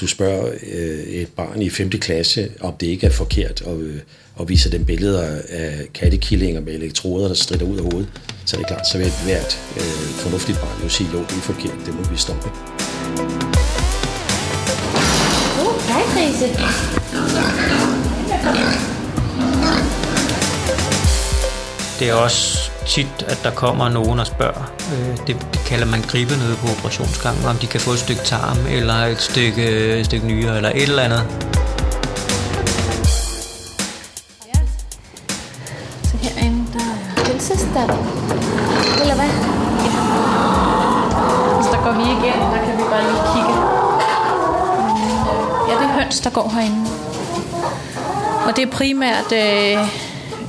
du spørger øh, et barn i 5. klasse, om det ikke er forkert, og, øh, og viser dem billeder af kattekillinger med elektroder, der strider ud af hovedet, så er det klart, så vil hvert øh, fornuftigt barn jo sige, jo, det er forkert, det må vi stoppe. Uh, hej Grise. Det er også tit, at der kommer nogen og spørger, øh, det, det kalder man gribe nede på operationsgangen, om de kan få et stykke tarm, eller et stykke, et stykke nyre, eller et eller andet. Så herinde, der er prinsestatter. Eller hvad? Så der går vi igen, der kan vi bare lige kigge. Ja, det er høns, der går herinde. Og det er primært øh,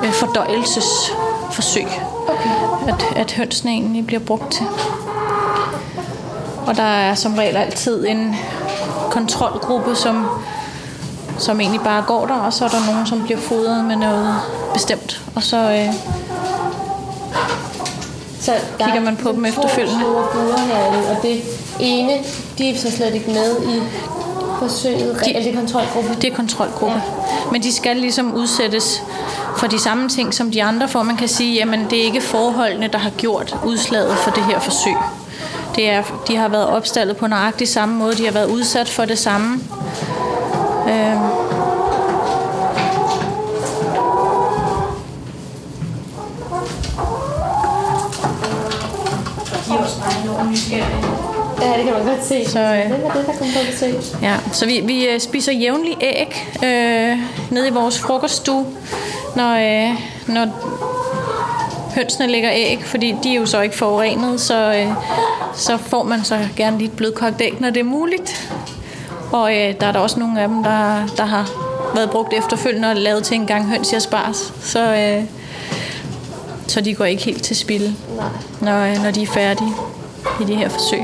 øh, fordøjelsesforsøg, okay. at, at hønsene egentlig bliver brugt til. Og der er som regel altid en kontrolgruppe, som, som egentlig bare går der, og så er der nogen, som bliver fodret med noget bestemt. Og så øh, Så der Kigger man på er dem to efterfølgende? store buer herinde, og det ene, de er så slet ikke med i forsøget, De- de, altså i kontrolgruppen. det er kontrolgruppe. Ja. Men de skal ligesom udsættes for de samme ting som de andre, for man kan sige, jamen det er ikke forholdene, der har gjort udslaget for det her forsøg. Det er, de har været opstallet på nøjagtig samme måde, de har været udsat for det samme. Nysgerrige. Ja, det kan man godt se. Så, øh, Hvem er det, der kommer på besøg? Ja, så vi, vi øh, spiser jævnligt æg øh, nede i vores frokoststue, når, øh, når hønsene lægger æg, fordi de er jo så ikke forurenet, så, øh, så får man så gerne lige et blødkogt æg, når det er muligt. Og øh, der er der også nogle af dem, der, der har været brugt efterfølgende og lavet til en gang høns i asparges. Så, øh, så de går ikke helt til spil, når, øh, når de er færdige i de her forsøg.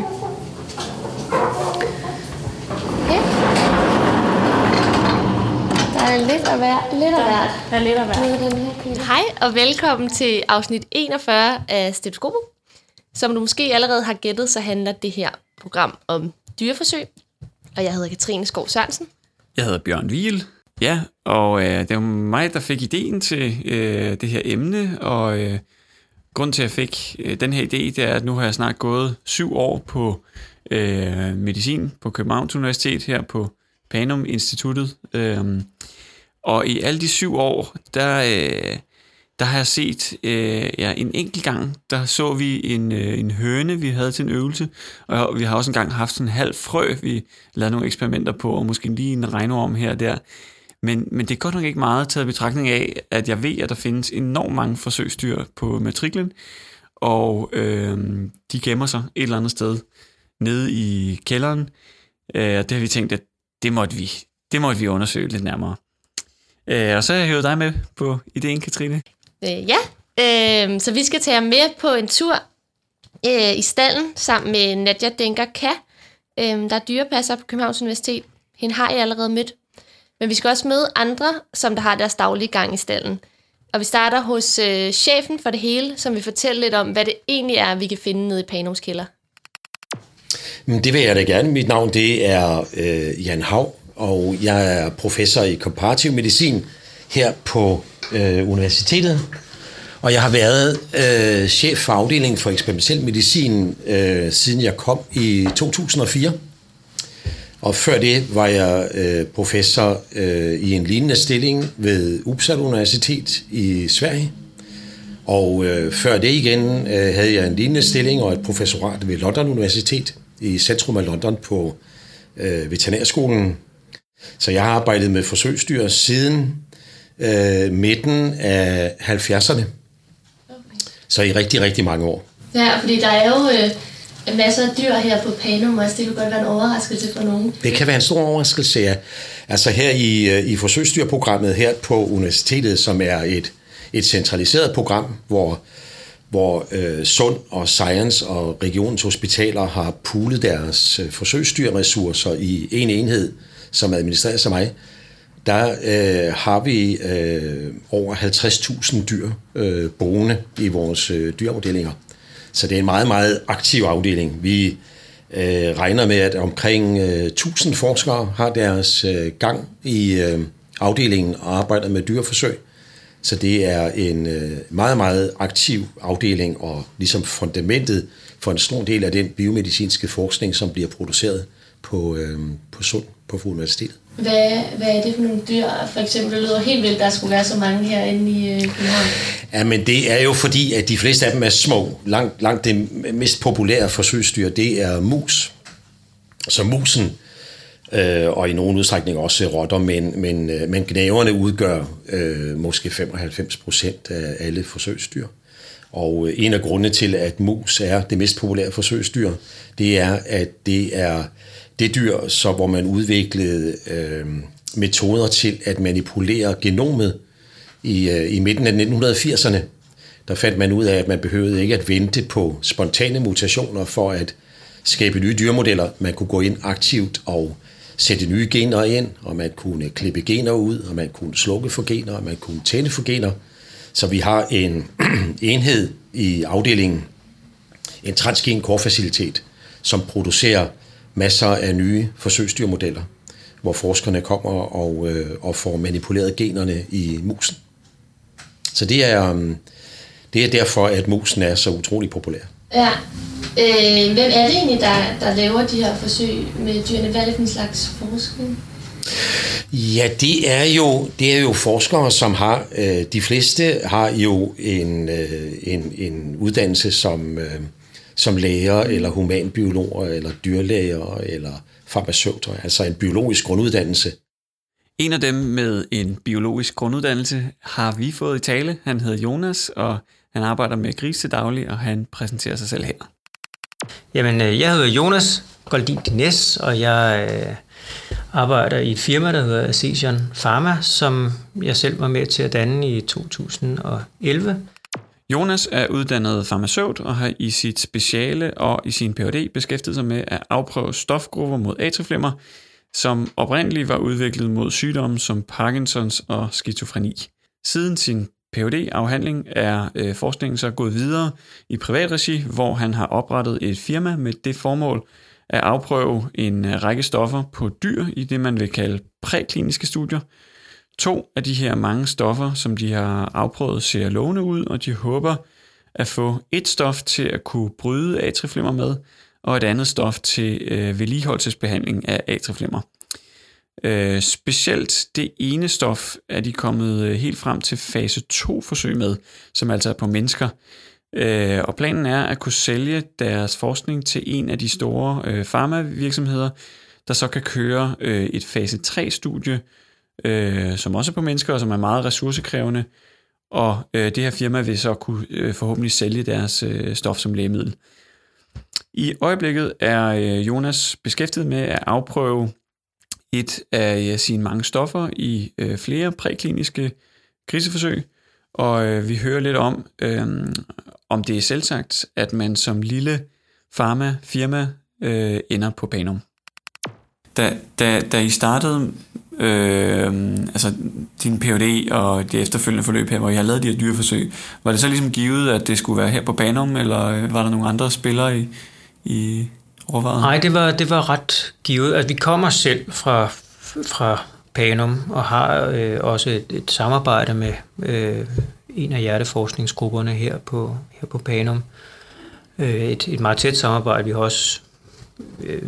Ja. Der er lidt af hvert. Lidt af hvert. Der er lidt her kø. Hej og velkommen til afsnit 41 af Stetoskopet. Som du måske allerede har gættet, så handler det her program om dyreforsøg. Og jeg hedder Katrine Skov Sørensen. Jeg hedder Bjørn Wiel. Ja, og øh, det var mig, der fik ideen til øh, det her emne, og øh, grund til, at jeg fik øh, den her idé, det er, at nu har jeg snart gået syv år på øh, medicin på Københavns Universitet, her på Panum Instituttet. Øh, og i alle de syv år, der, øh, der har jeg set, øh, ja, en enkelt gang, der så vi en, øh, en høne, vi havde til en øvelse, og vi har også engang haft sådan en halv frø, vi lavede nogle eksperimenter på, og måske lige en regnorm her og der. Men, men det er godt nok ikke meget taget i betragtning af, at jeg ved, at der findes enormt mange forsøgsdyr på matriklen, og øh, de gemmer sig et eller andet sted nede i kælderen. Øh, og det har vi tænkt, at det måtte vi, det måtte vi undersøge lidt nærmere. Øh, og så har jeg hævet dig med på ideen, Katrine. Øh, ja, øh, så vi skal tage jer med på en tur øh, i stallen sammen med Nadja Denker Ka, øh, der er dyrepasser på Københavns Universitet. Hende har jeg allerede mødt. Men vi skal også møde andre, som der har deres daglige gang i stallen. Og vi starter hos øh, chefen for det hele, som vil fortælle lidt om, hvad det egentlig er, vi kan finde nede i Panums kælder. Men Det vil jeg da gerne. Mit navn det er øh, Jan Hav, og jeg er professor i komparativ medicin her på øh, universitetet. Og jeg har været øh, chef for afdelingen for eksperimentel medicin, øh, siden jeg kom i 2004. Og før det var jeg øh, professor øh, i en lignende stilling ved Uppsala Universitet i Sverige. Og øh, før det igen øh, havde jeg en lignende stilling og et professorat ved London Universitet i centrum af London på øh, veterinærskolen. Så jeg har arbejdet med forsøgsdyr siden øh, midten af 70'erne. Så i rigtig, rigtig mange år. Ja, fordi der er jo øh, masser af dyr her på Panum også. Det kan godt være en overraskelse for nogen. Det kan være en stor overraskelse, ja. Altså her i, øh, i forsøgsdyrprogrammet her på universitetet, som er et, et centraliseret program, hvor, hvor øh, Sund og Science og regionens hospitaler har poolet deres øh, forsøgsdyrressourcer i en enhed, som administreres af mig, der øh, har vi øh, over 50.000 dyr øh, boende i vores øh, dyrafdelinger. Så det er en meget, meget aktiv afdeling. Vi øh, regner med, at omkring øh, 1000 forskere har deres øh, gang i øh, afdelingen og arbejder med dyreforsøg. Så det er en øh, meget, meget aktiv afdeling og ligesom fundamentet for en stor del af den biomedicinske forskning, som bliver produceret på, øh, på Sund på universitetet. Hvad, hvad er det for nogle dyr? For eksempel, det lyder helt vildt, der skulle være så mange herinde i øh, København. Ja, men det er jo fordi, at de fleste af dem er små. Langt, langt det mest populære forsøgsdyr, det er mus. Så musen, øh, og i nogen udstrækning også rotter, men, men, øh, men gnaverne udgør øh, måske 95 procent af alle forsøgsdyr. Og øh, en af grundene til, at mus er det mest populære forsøgsdyr, det er, at det er det dyr, så hvor man udviklede øh, metoder til at manipulere genomet i, øh, i midten af 1980'erne. Der fandt man ud af, at man behøvede ikke at vente på spontane mutationer for at skabe nye dyremodeller. Man kunne gå ind aktivt og sætte nye gener ind, og man kunne klippe gener ud, og man kunne slukke for gener, og man kunne tænde for gener. Så vi har en enhed i afdelingen, en transgen facilitet som producerer masser af nye forsøgsdyrmodeller, hvor forskerne kommer og, øh, og får manipuleret generne i musen. Så det er, um, det er derfor, at musen er så utrolig populær. Ja. Øh, hvem er det egentlig, der, der laver de her forsøg med dyrene? Hvad er det for en slags forskning? Ja, det er jo, det er jo forskere, som har, øh, de fleste har jo en, øh, en, en uddannelse som, øh, som læger, eller humanbiologer, eller dyrlæger, eller farmaceuter, altså en biologisk grunduddannelse. En af dem med en biologisk grunduddannelse har vi fået i tale. Han hedder Jonas, og han arbejder med grise til daglig, og han præsenterer sig selv her. Jamen, øh, jeg hedder Jonas Goldin Dines, og jeg øh, arbejder i et firma, der hedder Sesion Pharma, som jeg selv var med til at danne i 2011. Jonas er uddannet farmaceut og har i sit speciale og i sin Ph.D. beskæftiget sig med at afprøve stofgrupper mod atriflimmer, som oprindeligt var udviklet mod sygdomme som Parkinsons og skizofreni. Siden sin Ph.D.-afhandling er øh, forskningen så gået videre i privatregi, hvor han har oprettet et firma med det formål at afprøve en øh, række stoffer på dyr i det, man vil kalde prækliniske studier. To af de her mange stoffer, som de har afprøvet, ser lovende ud, og de håber at få et stof til at kunne bryde atriflimmer med, og et andet stof til øh, vedligeholdelsesbehandling af atriflimmer. Øh, specielt det ene stof er de kommet øh, helt frem til fase 2 forsøg med, som altså er på mennesker. Øh, og planen er at kunne sælge deres forskning til en af de store øh, farmavirksomheder, der så kan køre øh, et fase 3 studie, øh, som også er på mennesker, og som er meget ressourcekrævende. Og øh, det her firma vil så kunne øh, forhåbentlig sælge deres øh, stof som lægemiddel. I øjeblikket er øh, Jonas beskæftiget med at afprøve et af øh, sine mange stoffer i øh, flere prækliniske griseforsøg, og øh, vi hører lidt om, øh, om det er selvsagt, at man som lille farma-firma øh, ender på Panum. Da, da, da I startede øh, altså din Ph.D. og det efterfølgende forløb her, hvor jeg har lavet de her dyreforsøg, var det så ligesom givet, at det skulle være her på Panum, eller var der nogle andre spillere i, i overvejet? Nej, det var, det var ret givet. Altså, vi kommer selv fra, fra Panum og har øh, også et, et samarbejde med øh, en af hjerteforskningsgrupperne her på, her på Panum. Øh, et, et meget tæt samarbejde. Vi har også Øh,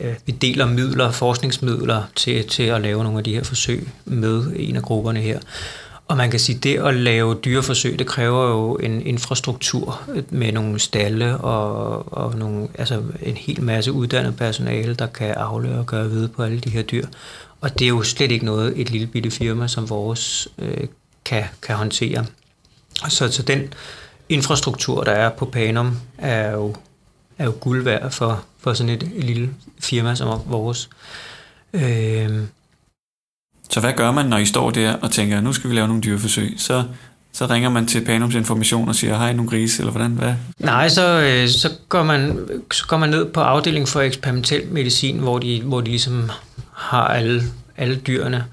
øh, vi deler midler, forskningsmidler til, til at lave nogle af de her forsøg med en af grupperne her. Og man kan sige, at det at lave dyreforsøg, det kræver jo en infrastruktur med nogle stalle og, og nogle, altså en hel masse uddannet personale, der kan afløre og gøre ved på alle de her dyr. Og det er jo slet ikke noget, et lille bitte firma som vores øh, kan, kan håndtere. Så, så den infrastruktur, der er på Panum, er jo, er jo guld værd for, for sådan et lille firma som vores. Øh, så hvad gør man, når I står der og tænker, nu skal vi lave nogle dyreforsøg? Så, så ringer man til Panums Information og siger, har I nogle grise, eller hvordan? Hvad? Nej, så, øh, så, går man, så går man ned på afdelingen for eksperimentel medicin, hvor de, hvor de ligesom har alle, alle dyrene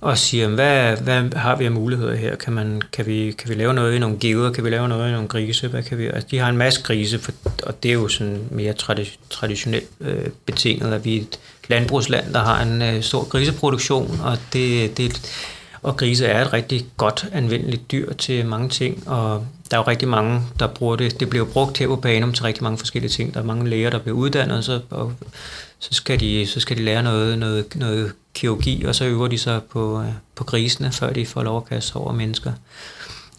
og siger, hvad, hvad har vi af muligheder her? Kan, man, kan, vi, kan vi lave noget i nogle geder? Kan vi lave noget i nogle grise? Hvad kan vi? Altså, de har en masse grise, for, og det er jo sådan mere tradi- traditionelt øh, betinget, at vi er et landbrugsland, der har en øh, stor griseproduktion, og det, det, og grise er et rigtig godt anvendeligt dyr til mange ting, og der er jo rigtig mange, der bruger det. Det bliver brugt her på Banum til rigtig mange forskellige ting. Der er mange læger, der bliver uddannet, så, og så, skal de, så skal de lære noget, noget, noget kirurgi, og så øver de sig på, øh, på grisene, før de får lov at kaste over mennesker.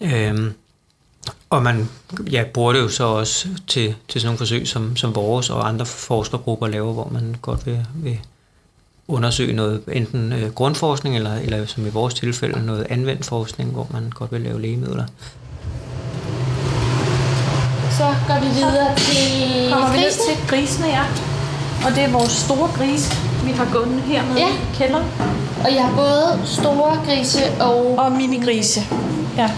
Øhm, og man ja, bruger det jo så også til, til sådan nogle forsøg, som, som vores og andre forskergrupper laver, hvor man godt vil, vil undersøge noget, enten øh, grundforskning, eller, eller som i vores tilfælde, noget anvendt forskning, hvor man godt vil lave lægemidler. Så går vi videre til Kommer vi ned til grisene, ja. Og det er vores store grise, vi har gående hernede Ja. i kælderen. Og jeg har både store grise og... Og minigrise. Ja.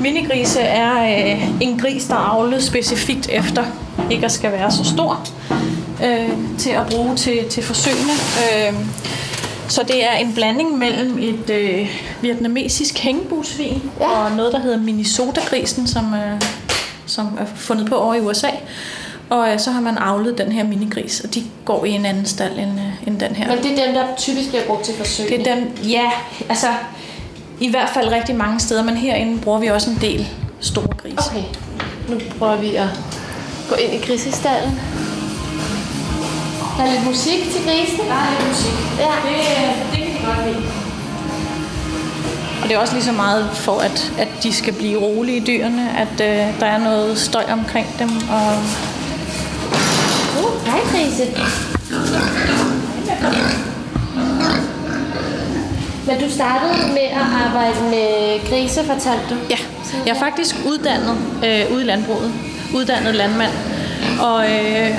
Minigrise er øh, en gris, der er avlet specifikt efter ikke at skal være så stor øh, til at bruge til, til forsøgene. Øh, så det er en blanding mellem et øh, vietnamesisk hængebusvin Ja. og noget, der hedder Minnesota-grisen, som, øh, som er fundet på over i USA. Og øh, så har man avlet den her minigris, og de går i en anden stald end, øh, end den her. Men det er dem, der typisk bliver brugt til forsøg. Det er dem, ja, altså i hvert fald rigtig mange steder, men herinde bruger vi også en del store grise. Okay, nu prøver vi at gå ind i grisestallen. Der er lidt musik til grisene. Der er lidt musik. Ja. Det, det kan de godt lide. Og det er også lige så meget for, at, at de skal blive rolige, dyrene, at øh, der er noget støj omkring dem. Og Oh, hej grise. Men du startede med at arbejde med grise, fortalte du? ja, jeg er faktisk uddannet øh, ude i landbruget. Uddannet landmand. Og øh,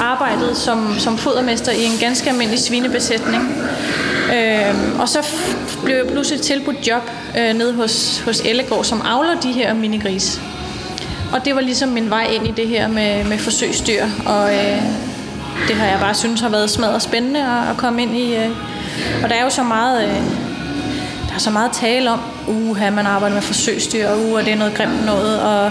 arbejdede som, som fodermester i en ganske almindelig svinebesætning. Øh, og så f- blev jeg pludselig tilbudt job øh, nede hos, hos Ellegård, som avler de her minigris. Og det var ligesom min vej ind i det her med, med forsøgsdyr. Og øh, det har jeg bare synes har været smadret spændende at, at komme ind i. Øh. Og der er jo så meget... Øh, der er så meget tale om, uha, man arbejder med forsøgsdyr, og uha, det er noget grimt noget. Og,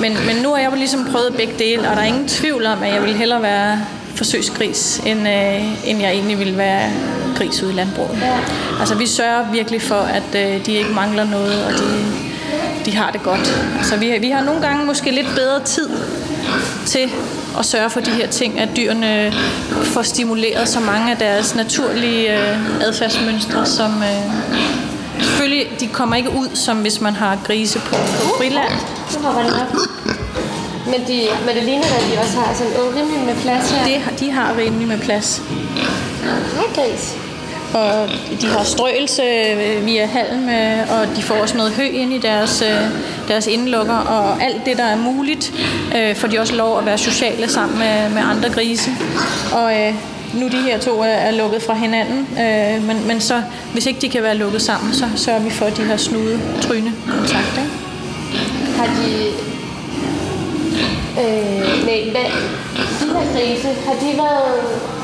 men, men nu har jeg jo ligesom prøvet begge dele, og der er ingen tvivl om, at jeg vil hellere være forsøgsgris, end, øh, end jeg egentlig ville være gris ude i landbruget. Ja. Altså vi sørger virkelig for, at øh, de ikke mangler noget, og de, de har det godt. Altså vi, vi har nogle gange måske lidt bedre tid til at sørge for de her ting, at dyrene får stimuleret så mange af deres naturlige øh, adfærdsmønstre, som øh, selvfølgelig, de kommer ikke ud, som hvis man har grise på, på friland. Nu hopper den op. Men, de, men det ligner, at de også har sådan rimelig med plads her. Det, de har rimelig med plads. Hej gris. Og de har strøelse øh, via halm, øh, og de får også noget hø ind i deres, øh, deres indlukker, og alt det, der er muligt, får de også lov at være sociale sammen med, med andre grise. Og nu de her to er, er lukket fra hinanden, øh, men, men så, hvis ikke de kan være lukket sammen, så sørger vi for, at de har snude, tryne kontakt. Ikke? Har de... Øh, nej, hvad, de her grise, har de været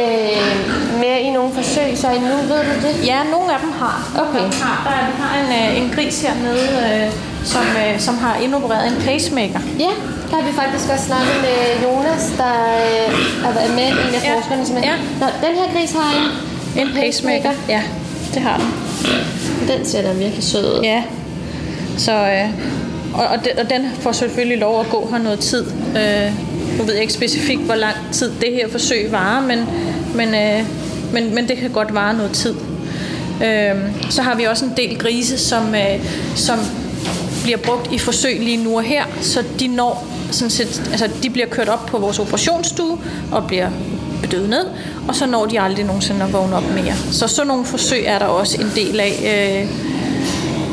øh, med i nogle forsøg, så endnu ved du det? Ja, nogle af dem har. Okay. De har, der er, vi har en, øh, en gris hernede, øh, som, øh, som har indopereret en pacemaker. Ja, der har vi faktisk også snakket med Jonas, der øh, har været med, en af Ja, forskerne. Som er, ja. Nå, den her gris har en, En pacemaker. Ja, det har den. Den ser da virkelig sød ud. Ja. Så, øh, og, og, den, og den får selvfølgelig lov at gå her noget tid. Øh, nu ved jeg ikke specifikt, hvor lang tid det her forsøg varer, men, men, øh, men, men det kan godt vare noget tid. Øh, så har vi også en del grise, som, øh, som bliver brugt i forsøg lige nu og her, så de når sådan set, altså de bliver kørt op på vores operationsstue og bliver bedøvet ned, og så når de aldrig nogensinde at vågne op mere. Så sådan nogle forsøg er der også en del af.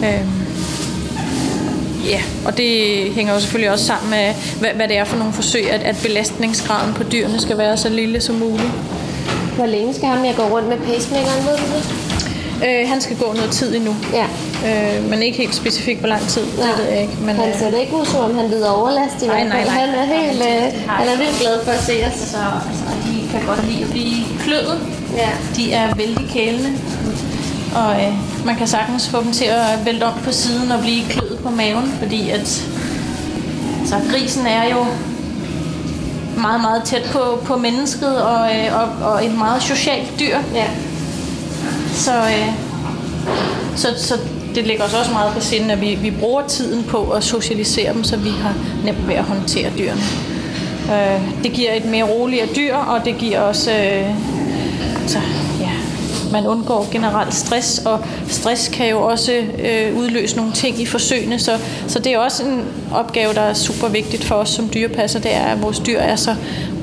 Øh, øh, Ja, og det hænger jo selvfølgelig også sammen med, hvad, hvad det er for nogle forsøg, at, at belastningsgraden på dyrene skal være så lille som muligt. Hvor længe skal ham jeg gå rundt med pacemakeren, ved du det? Øh, han skal gå noget tid endnu, Ja. øh, men ikke helt specifikt, hvor lang tid, det Nej. ved jeg ikke. Men, Han øh, ser da ikke ud, som om han lider overlast i Nej, nej, nej. Han er helt, øh, det han er vildt glad for at se os. så altså, de kan godt lide at blive kløden. Ja. De er vældig kælende. Og øh, man kan sagtens få dem til at vælte om på siden og blive kløet på maven, fordi at så grisen er jo meget, meget tæt på, på mennesket og, øh, og, og et meget socialt dyr. Ja. Så, øh, så, så det ligger os også meget på sinde, at vi, vi bruger tiden på at socialisere dem, så vi har nemt ved at håndtere dyrene. Øh, det giver et mere roligere dyr, og det giver også... Øh, altså, man undgår generelt stress, og stress kan jo også øh, udløse nogle ting i forsøgene, så, så det er også en opgave, der er super vigtigt for os som dyrepasser, det er, at vores dyr er så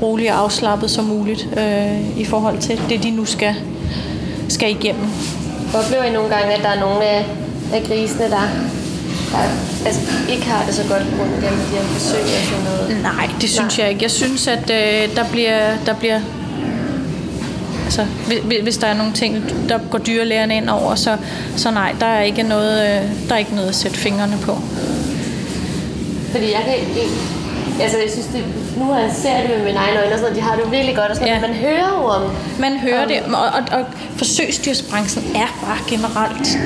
rolige og afslappet som muligt øh, i forhold til det, de nu skal, skal igennem. Oplever I nogle gange, at der er nogle af, af grisene, der, der altså, ikke har det så godt på grund af dem, de har forsøg og sådan noget? Nej, det synes jeg ikke. Jeg synes, at øh, der bliver... Der bliver altså, hvis, hvis der er nogle ting, der går dyrlægerne ind over, så, så nej, der er ikke noget, øh, der er ikke noget at sætte fingrene på. Fordi jeg kan ikke... Altså, jeg synes, det, nu har jeg ser det med mine egne øjne, og sådan de har det virkelig godt, og sådan, ja. man hører jo om... Man hører om, det, og, og, og forsøgsdyrsbranchen er bare generelt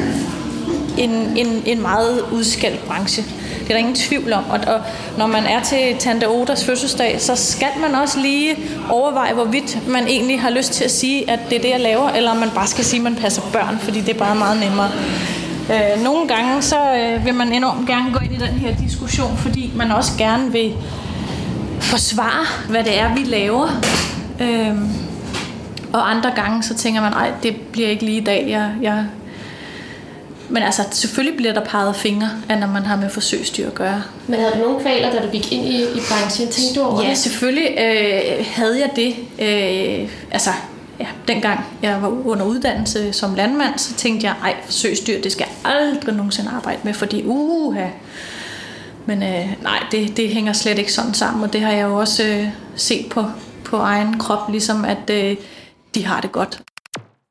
en, en, en meget udskældt branche. Det er der ingen tvivl om. Og, og når man er til Tante Odas fødselsdag, så skal man også lige overveje, hvorvidt man egentlig har lyst til at sige, at det er det, jeg laver, eller om man bare skal sige, at man passer børn, fordi det er bare meget nemmere. Øh, nogle gange så øh, vil man enormt gerne gå ind i den her diskussion, fordi man også gerne vil forsvare, hvad det er, vi laver. Øh, og andre gange, så tænker man, nej, det bliver ikke lige i dag. Jeg, jeg... Men altså, selvfølgelig bliver der peget fingre, at når man har med forsøgsdyr at gøre. Men havde du nogle kvaler, da du gik ind i, i branchen? Tænkte du over Ja, selvfølgelig øh, havde jeg det. Øh, altså, ja, dengang jeg var under uddannelse som landmand, så tænkte jeg, ej, forsøgsdyr, det skal jeg aldrig nogensinde arbejde med, fordi uha. Men øh, nej, det, det hænger slet ikke sådan sammen, og det har jeg jo også øh, set på, på egen krop, ligesom at øh, de har det godt.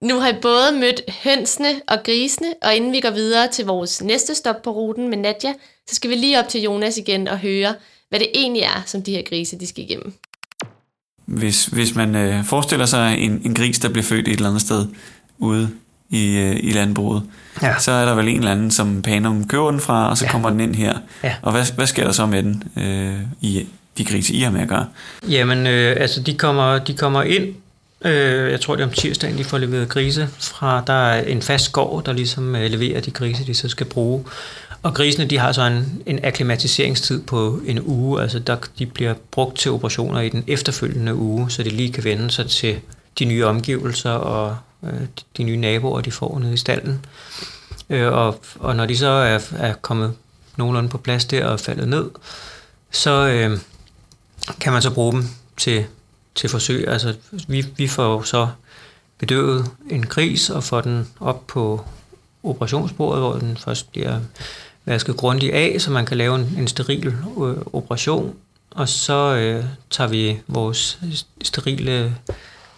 Nu har I både mødt hønsene og grisene, og inden vi går videre til vores næste stop på ruten med Nadja, så skal vi lige op til Jonas igen og høre, hvad det egentlig er, som de her grise de skal igennem. Hvis, hvis man øh, forestiller sig en, en gris, der bliver født et eller andet sted ude i, øh, i landbruget, Ja. så er der vel en eller anden, som Panum køber den fra, og så Ja. ja. kommer den ind her. Ja. Og hvad, hvad sker der så med den, øh, i de grise, I har med at gøre? Jamen, øh, altså, de kommer, de kommer ind, øh, jeg tror, det er om tirsdagen, de får leveret grise fra, der er en fast gård, der ligesom øh, leverer de grise, de så skal bruge. Og grisene, de har så en, en akklimatiseringstid på en uge, altså der, de bliver brugt til operationer i den efterfølgende uge, så de lige kan vende sig til de nye omgivelser og øh, de, de nye naboer, de får nede i stallen. Øh, og, og når de så er, er kommet nogenlunde på plads der og er faldet ned, så øh, kan man så bruge dem til, til forsøg. Altså, vi, vi får så bedøvet en gris og får den op på operationsbordet, hvor den først bliver vasket grundigt af, så man kan lave en, en steril øh, operation. Og så øh, tager vi vores sterile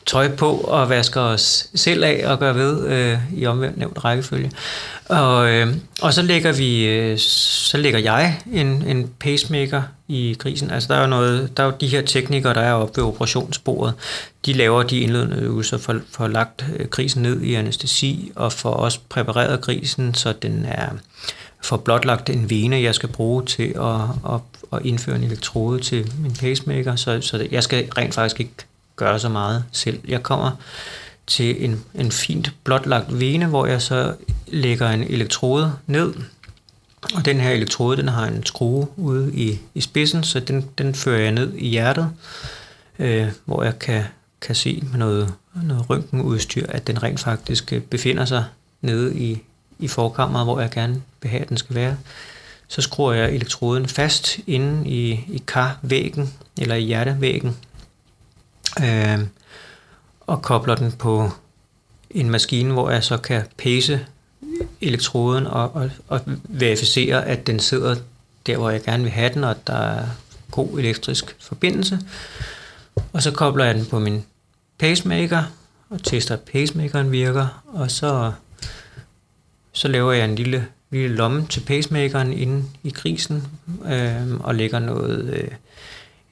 tøj på og vasker os selv af og gør ved øh, i omvendt nævnt rækkefølge. Og, øh, og så lægger vi, øh, så lægger jeg en, en pacemaker i grisen. Altså der er jo noget, der er jo de her teknikere, der er oppe ved operationsbordet. De laver de indledende øvelser for, for lagt øh, grisen ned i anestesi og for også præpareret grisen, så den er får blotlagt en vene, jeg skal bruge til at, at, at indføre en elektrode til min pacemaker, så, så jeg skal rent faktisk ikke gøre så meget selv. Jeg kommer til en, en fint blotlagt vene, hvor jeg så lægger en elektrode ned, og den her elektrode, den har en skrue ude i, i spidsen, så den, den fører jeg ned i hjertet, øh, hvor jeg kan, kan se med noget, noget røntgenudstyr, at den rent faktisk øh, befinder sig nede i, i forkammeret, hvor jeg gerne vil have, at den skal være. Så skruer jeg elektroden fast inde i, i karvæggen, eller i hjertevæggen, øh, og kobler den på en maskine, hvor jeg så kan pace elektroden og, og, og verificere, at den sidder der, hvor jeg gerne vil have den, og at der er god elektrisk forbindelse. Og så kobler jeg den på min pacemaker, og tester, at pacemakeren virker, og så, så laver jeg en lille, lille lomme til pacemakeren inde i krisen, øh, og lægger noget øh,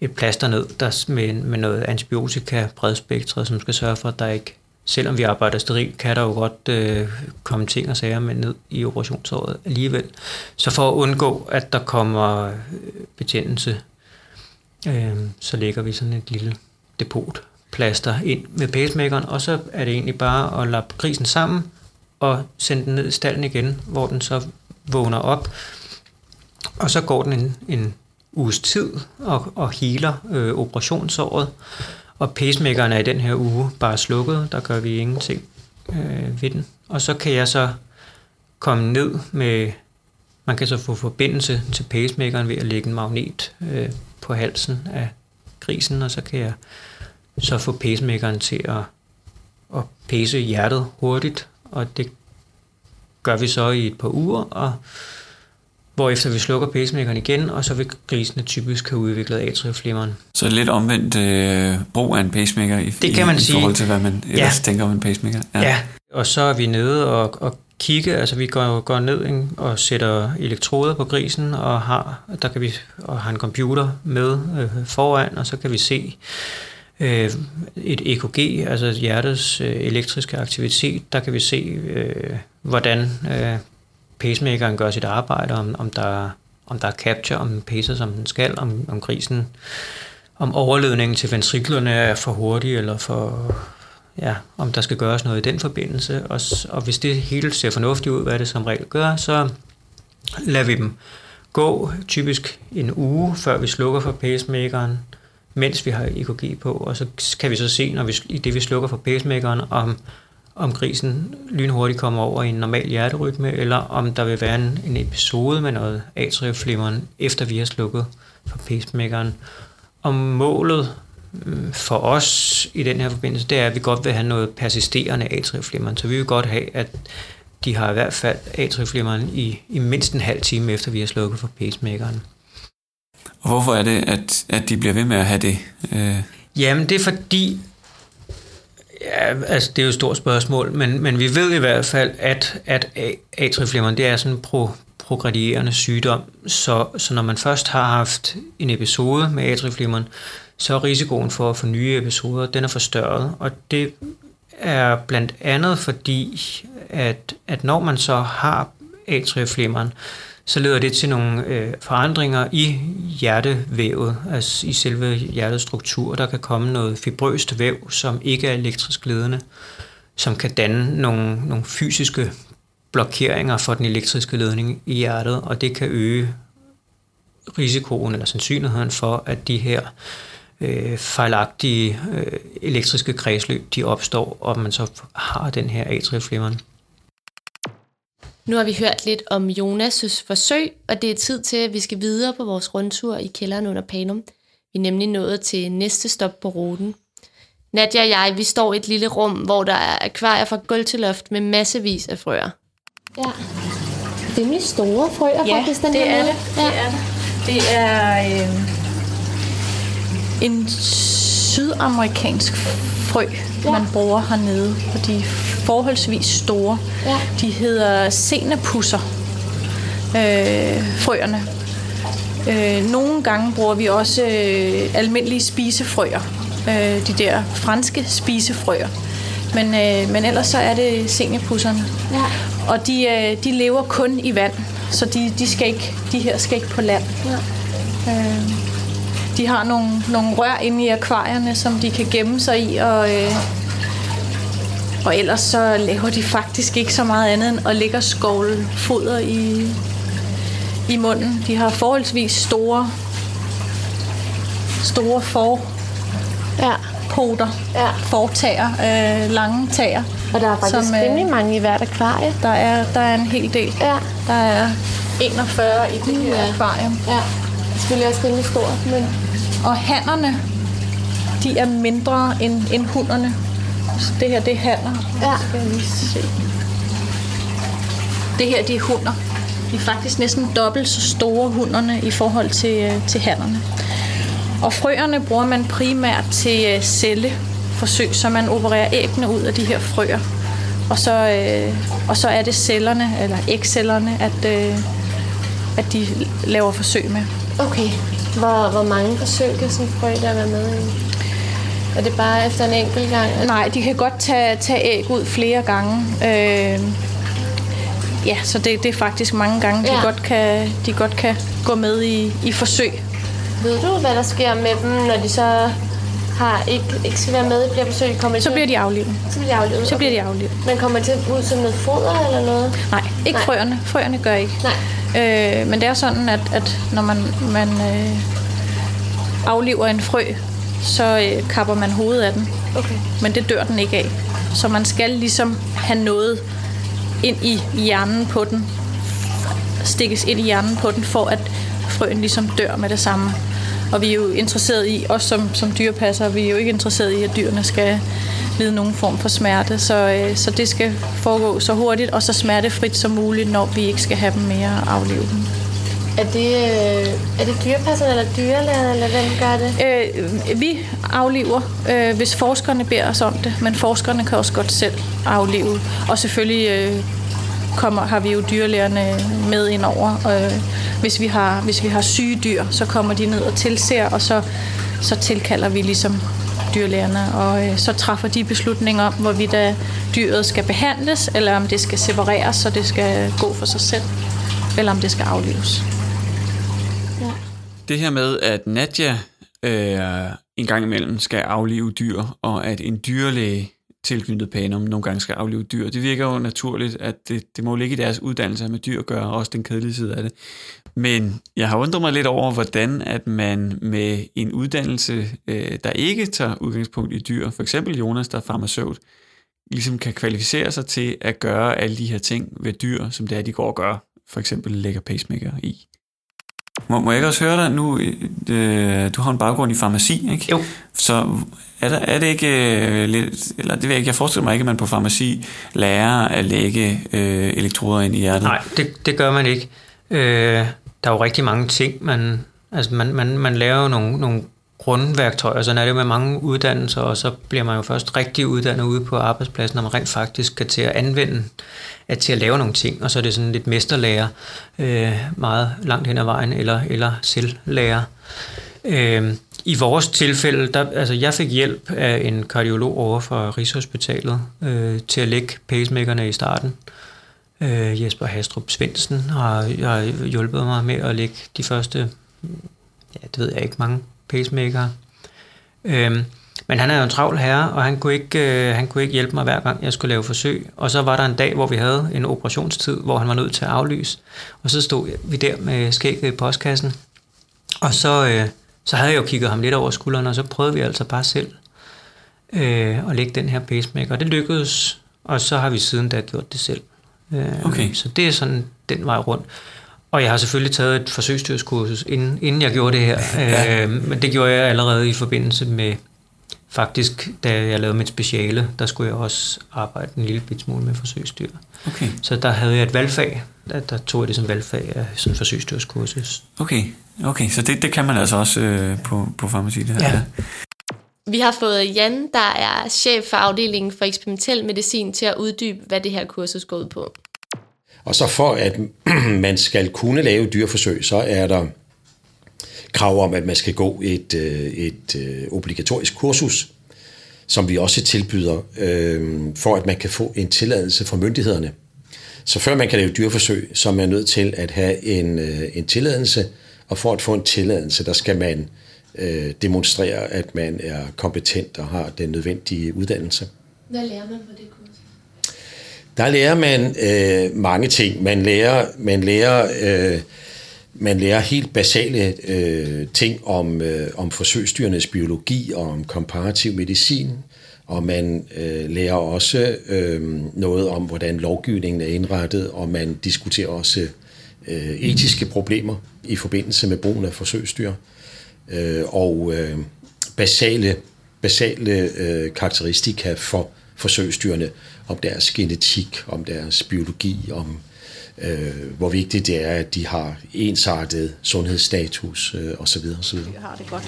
et plaster ned der med, med noget antibiotika bredspektret, som skal sørge for, at der ikke, selvom vi arbejder sterilt, kan der jo godt øh, komme ting og sager med ned i operationsåret alligevel. Så for at undgå, at der kommer øh, betændelse, øh, så lægger vi sådan et lille depot plaster ind med pacemakeren, og så er det egentlig bare at lappe grisen sammen og sende den ned i stallen igen, hvor den så vågner op, og så går den en, en uges tid og, og healer øh, operationsåret. Og pacemakeren er i den her uge bare slukket, der gør vi ingenting øh, ved den. Og så kan jeg så komme ned med, man kan så få forbindelse til pacemakeren ved at lægge en magnet øh, på halsen af grisen, og så kan jeg så få pacemakeren til at, at pace hjertet hurtigt, og det gør vi så i et par uger, og hvorefter vi slukker pacemakeren igen, og så vil grisene typisk have udviklet atrieflimmeren. Så lidt omvendt øh, brug af en pacemaker i, det kan man i, sige. i forhold til, hvad man ellers ja. tænker om en pacemaker. Ja. ja, og så er vi nede og, og kigge, altså vi går, går ned ikke, og sætter elektroder på grisen, og har, der kan vi, og har en computer med øh, foran, og så kan vi se øh, et EKG, altså hjertets øh, elektriske aktivitet, der kan vi se, øh, hvordan øh, pacemakeren gør sit arbejde, om, om, der, om der er capture, om den pacer, som den skal, om, om grisen, om overledningen til ventriklerne er for hurtig, eller for, ja, om der skal gøres noget i den forbindelse. Og, og hvis det hele ser fornuftigt ud, hvad det som regel gør, så lader vi dem gå typisk en uge, før vi slukker for pacemakeren, mens vi har EKG på, og så kan vi så se, når vi, i det vi slukker for pacemakeren, om om grisen lynhurtigt kommer over i en normal hjerterytme, eller om der vil være en, en episode med noget atrieflimmeren, efter vi har slukket for pacemakeren. Og målet mm, for os i den her forbindelse, det er, at vi godt vil have noget persisterende atrieflimmeren. Så vi vil godt have, at de har i hvert fald atrieflimmeren i, i mindst en halv time, efter vi har slukket for pacemakeren. Og hvorfor er det, at, at de bliver ved med at have det? Øh... Jamen, det er fordi, Ja, altså det er jo et stort spørgsmål, men, men vi ved i hvert fald, at, at atrieflimmeren, det er sådan en pro, progredierende sygdom, så, så når man først har haft en episode med atrieflimmeren, så er risikoen for at få nye episoder, den er forstørret, og det er blandt andet fordi, at, at når man så har atrieflimmeren, så leder det til nogle øh, forandringer i hjertevævet, altså i selve hjertets struktur. Der kan komme noget fibrøst væv, som ikke er elektrisk ledende, som kan danne nogle, nogle fysiske blokeringer for den elektriske ledning i hjertet, og det kan øge risikoen eller sandsynligheden for, at de her øh, fejlagtige øh, elektriske kredsløb, de opstår, og man så har den her atrieflimmeren. Nu har vi hørt lidt om Jonas' forsøg, og det er tid til, at vi skal videre på vores rundtur i kælderen under Panum. Vi er nemlig nået til næste stop på ruten. Nadja og jeg, vi står i et lille rum, hvor der er akvarier fra gulv til loft med massevis af frøer. Ja, rimelig store frøer Ja, faktisk, den det her er måde. det. Det er det. Det er øh, en sydamerikansk frø, ja. man bruger hernede, og de er forholdsvis store. Ja. De hedder senapusser, øh, frøerne. Øh, nogle gange bruger vi også øh, almindelige spisefrøer, øh, de der franske spisefrøer. Men, øh, men ellers så er det seniorpusserne. Ja. Og de, øh, de lever kun i vand, så de, de, skal ikke, de her skal ikke på land. Ja. Øh, de har nogle, nogle rør inde i akvarierne, som de kan gemme sig i, og, øh, og ellers så laver de faktisk ikke så meget andet end at ligge og skovle foder i, i munden. De har forholdsvis store, store for, ja. poter, Ja. fortager, øh, lange tager. Og der er faktisk Som, øh, rimelig mange i hvert akvarie. Der er, der er en hel del. Ja. Der er 41 i det her Ja. akvarium. Ja. Det er selvfølgelig også rimelig stort, men Og hannerne, de er mindre end, end hunderne. Så det her, det er hanner. Ja. Skal jeg lige se. Det her, det er hunder. De er faktisk næsten dobbelt så store hunderne i forhold til, øh, til hannerne. Og frøerne bruger man primært til øh, celleforsøg, så man opererer æggene ud af de her frøer. Og så, øh, og så er det cellerne, eller ægcellerne, at, øh, at de laver forsøg med. okay. Hvor, hvor mange forsøg kan sådan frø der være med i? Er det bare efter en enkelt gang? Nej, de kan godt tage, tage æg ud flere gange. Øh, ja, så det, det er faktisk mange gange, de, Ja. godt, kan, de godt kan gå med i, i forsøg. Ved du, hvad der sker med dem, når de så har ikke, ikke skal være med i flere forsøg? Kommer Så bliver de aflivet. så bliver de aflevet? Så bliver de aflivet. Men kommer de til ud som noget foder eller noget? Nej, ikke Nej. frøerne. Frøerne gør ikke. Nej. Øh, men det er sådan, at, at når man, man øh, afliver en frø, så øh, kapper man hovedet af den. Okay. Men det dør den ikke af. Så man skal ligesom have noget ind i hjernen på den, stikkes ind i hjernen på den, for at frøen ligesom dør med det samme. Og vi er jo interesseret i, også som, som dyrepasser, vi er jo ikke interesseret i, at dyrene skal lide nogen form for smerte. Så, øh, så det skal foregå så hurtigt og så smertefrit som muligt, når vi ikke skal have dem mere og aflive dem. Er det, øh, er det dyrepasserne eller dyrlægerne, eller hvem gør det? Øh, vi afliver, øh, hvis forskerne beder os om det, men forskerne kan også godt selv aflive. Og selvfølgelig øh, kommer, har vi jo dyrlægerne med ind over. Øh, hvis, vi har, hvis vi har syge dyr, så kommer de ned og tilser, og så, så tilkalder vi ligesom dyrlægerne, og øh, så træffer de beslutninger om, hvorvidt øh, dyret skal behandles, eller om det skal separeres, så det skal gå for sig selv, eller om det skal aflives. Det her med, at Nadja øh, en gang imellem skal aflive dyr, og at en dyrlæge tilknyttet Panum nogle gange skal aflive dyr, det virker jo naturligt, at det, det må ligge i deres uddannelse at med dyr at gøre, også den kedelige side af det. Men jeg har undret mig lidt over, hvordan at man med en uddannelse, øh, der ikke tager udgangspunkt i dyr, for eksempel Jonas, der er farmaceut, ligesom kan kvalificere sig til at gøre alle de her ting ved dyr, som det er, de går og gør. For eksempel lægger pacemaker i. Må, må jeg ikke også høre dig nu? Øh, du har en baggrund i farmaci, ikke? Jo. Så er, der, er det ikke øh, lidt... Eller det ved jeg ikke, jeg forestiller mig ikke, at man på farmaci lærer at lægge øh, elektroder ind i hjertet. Nej, det, det gør man ikke. Øh, der er jo rigtig mange ting, man, altså man, man, man laver jo nogle, nogle grundværktøjer, sådan er det med mange uddannelser, og så bliver man jo først rigtig uddannet ude på arbejdspladsen, når man rent faktisk skal til at anvende, at til at lave nogle ting, og så er det sådan lidt mesterlærer øh, meget langt hen ad vejen, eller, eller selvlærer. Øh, i vores tilfælde, der, altså jeg fik hjælp af en kardiolog over fra Rigshospitalet øh, til at lægge pacemakerne i starten. Øh, Jesper Hastrup Svendsen har, har hjulpet mig med at lægge de første, ja, det ved jeg ikke, mange pacemaker. Øh, men han er jo en travl herre, og han kunne, ikke, øh, han kunne ikke hjælpe mig hver gang, jeg skulle lave forsøg. Og så var der en dag, hvor vi havde en operationstid, hvor han var nødt til at aflyse. Og så stod vi der med skægget i postkassen. Og så, øh, så havde jeg jo kigget ham lidt over skulderen, og så prøvede vi altså bare selv øh, at lægge den her pacemaker. Og det lykkedes, og så har vi siden da gjort det selv. Øh, Okay. Så det er sådan den vej rundt. Og jeg har selvfølgelig taget et forsøgsdyrskursus, inden, inden jeg gjorde det her. Ja. Øh, men det gjorde jeg allerede i forbindelse med, faktisk da jeg lavede mit speciale, der skulle jeg også arbejde en lille bit smule med forsøgsdyr. Okay, Så der havde jeg et valgfag, der, der tog jeg det som valgfag af sådan forsøgsdyrskursus. okay. Okay, så det, det kan man altså også øh, på, på farmaci, det her. Ja. Vi har fået Jan, der er chef for afdelingen for eksperimentel medicin, til at uddybe, hvad det her kursus går ud på. Og så for at man skal kunne lave dyreforsøg, så er der krav om, at man skal gå et, øh, et øh, obligatorisk kursus, som vi også tilbyder, øh, for at man kan få en tilladelse fra myndighederne. Så før man kan lave dyreforsøg, så er man nødt til at have en, øh, en tilladelse, og for at få en tilladelse, der skal man øh, demonstrere, at man er kompetent og har den nødvendige uddannelse. Hvad lærer man på det kursus? Der lærer man øh, mange ting. Man lærer, man lærer, øh, man lærer helt basale øh, ting om, øh, om forsøgsdyrenes biologi og om komparativ medicin. Og man øh, lærer også øh, noget om, hvordan lovgivningen er indrettet, og man diskuterer også øh, etiske problemer i forbindelse med brugen af forsøgsdyr. Øh, og øh, basale, basale øh, karakteristika for forsøgsdyrene, om deres genetik, om deres biologi, om øh, hvor vigtigt det er, at de har ensartet sundhedsstatus øh, osv. osv. De har det godt.